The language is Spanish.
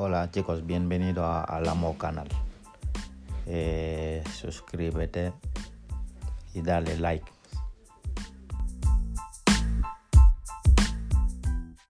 Hola chicos, bienvenido a, al Amo Canal. Eh, suscríbete y dale like.